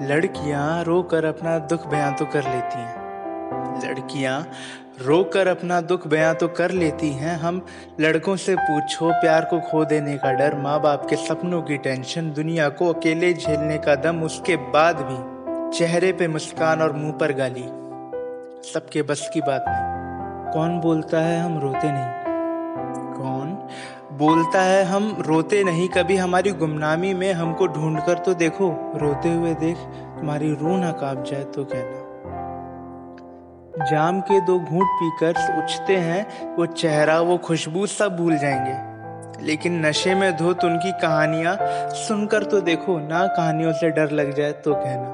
लड़कियाँ रोकर अपना दुख बयां तो कर लेती हैं। लड़कियाँ रोकर अपना दुख बयां तो कर लेती हैं। हम लड़कों से पूछो, प्यार को खो देने का डर माँ बाप के सपनों की टेंशन, दुनिया को अकेले झेलने का दम, उसके बाद भी चेहरे पे मुस्कान और मुँह पर गाली। सबके बस की बात नहीं। कौन बोलता है, हम रोते नहीं। बोलता है, हम रोते नहीं, कभी हमारी गुमनामी में हमको ढूंढ कर तो देखो, रोते हुए देख, तुम्हारी रूह ना काँप जाए तो कहना। जाम के दो घूंट पीकर उछते हैं, वो चेहरा, वो खुशबू सब भूल जाएँगे। लेकिन नशे में धोत उनकी कहानियाँ, सुनकर तो देखो, ना कहानियों से डर लग जाए तो कहना।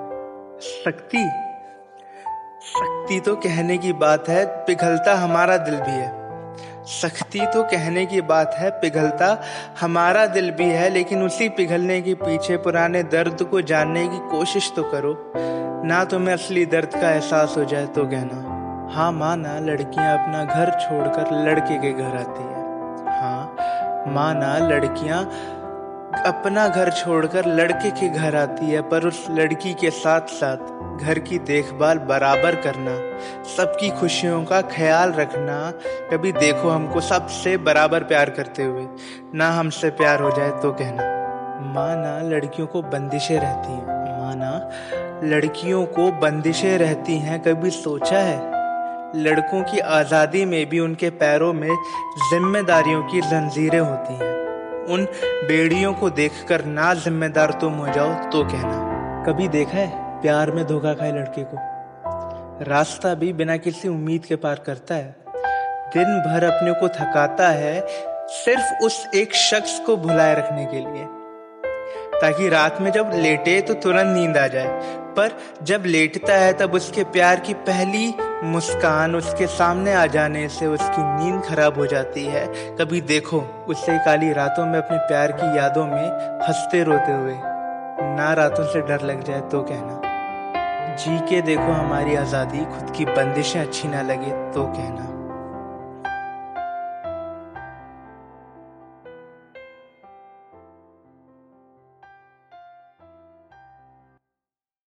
शक्ति? शक्ति तो कहने की बात है, पिघलता हमारा दिल भी है। सख्ती तो कहने की बात है, पिघलता हमारा दिल भी है, लेकिन उसी पिघलने के पीछे पुराने दर्द को जानने की कोशिश तो करो। ना तुम्हें असली दर्द का एहसास हो जाए तो कहना हाँ माना लड़कियाँ अपना घर छोड़कर लड़के के घर आती है। हाँ माना लड़कियाँ अपना घर छोड़कर लड़के के घर आती है, पर उस लड़की के साथ साथ घर की देखभाल बराबर करना, सबकी खुशियों का ख्याल रखना, कभी देखो हमको सबसे बराबर प्यार करते हुए, ना हमसे प्यार हो जाए तो कहना। माना लड़कियों को बंदिशें रहती हैं, माना लड़कियों को बंदिशें रहती हैं, कभी सोचा है? लड़कों की आज़ादी में भी उनके पैरों में जिम्मेदारियों की जंजीरें होती हैं। उन बेड़ियों को देखकर, ना जिम्मेदार तुम हो जाओ तो कहना, कभी देखा है प्यार में धोखा खाए लड़के को? रास्ता भी बिना किसी उम्मीद के पार करता है। दिन भर अपने को थकाता है सिर्फ़ उस एक शख्स को भुलाए रखने के लिए। ताकि रात में जब लेटे तो तुरंत नींद आ जाए, पर जब लेटता है तब उसके प्यार की पहली मुस्कान उसके सामने आ जाने से उसकी नींद खराब हो जाती है। कभी देखो उसे काली रातों में अपने प्यार की यादों में हँसते रोते हुए। ना रातों से डर लग जाए तो कहना। जी के देखो हमारी आज़ादी, खुद की बंदिशें अच्छी ना लगे तो कहना।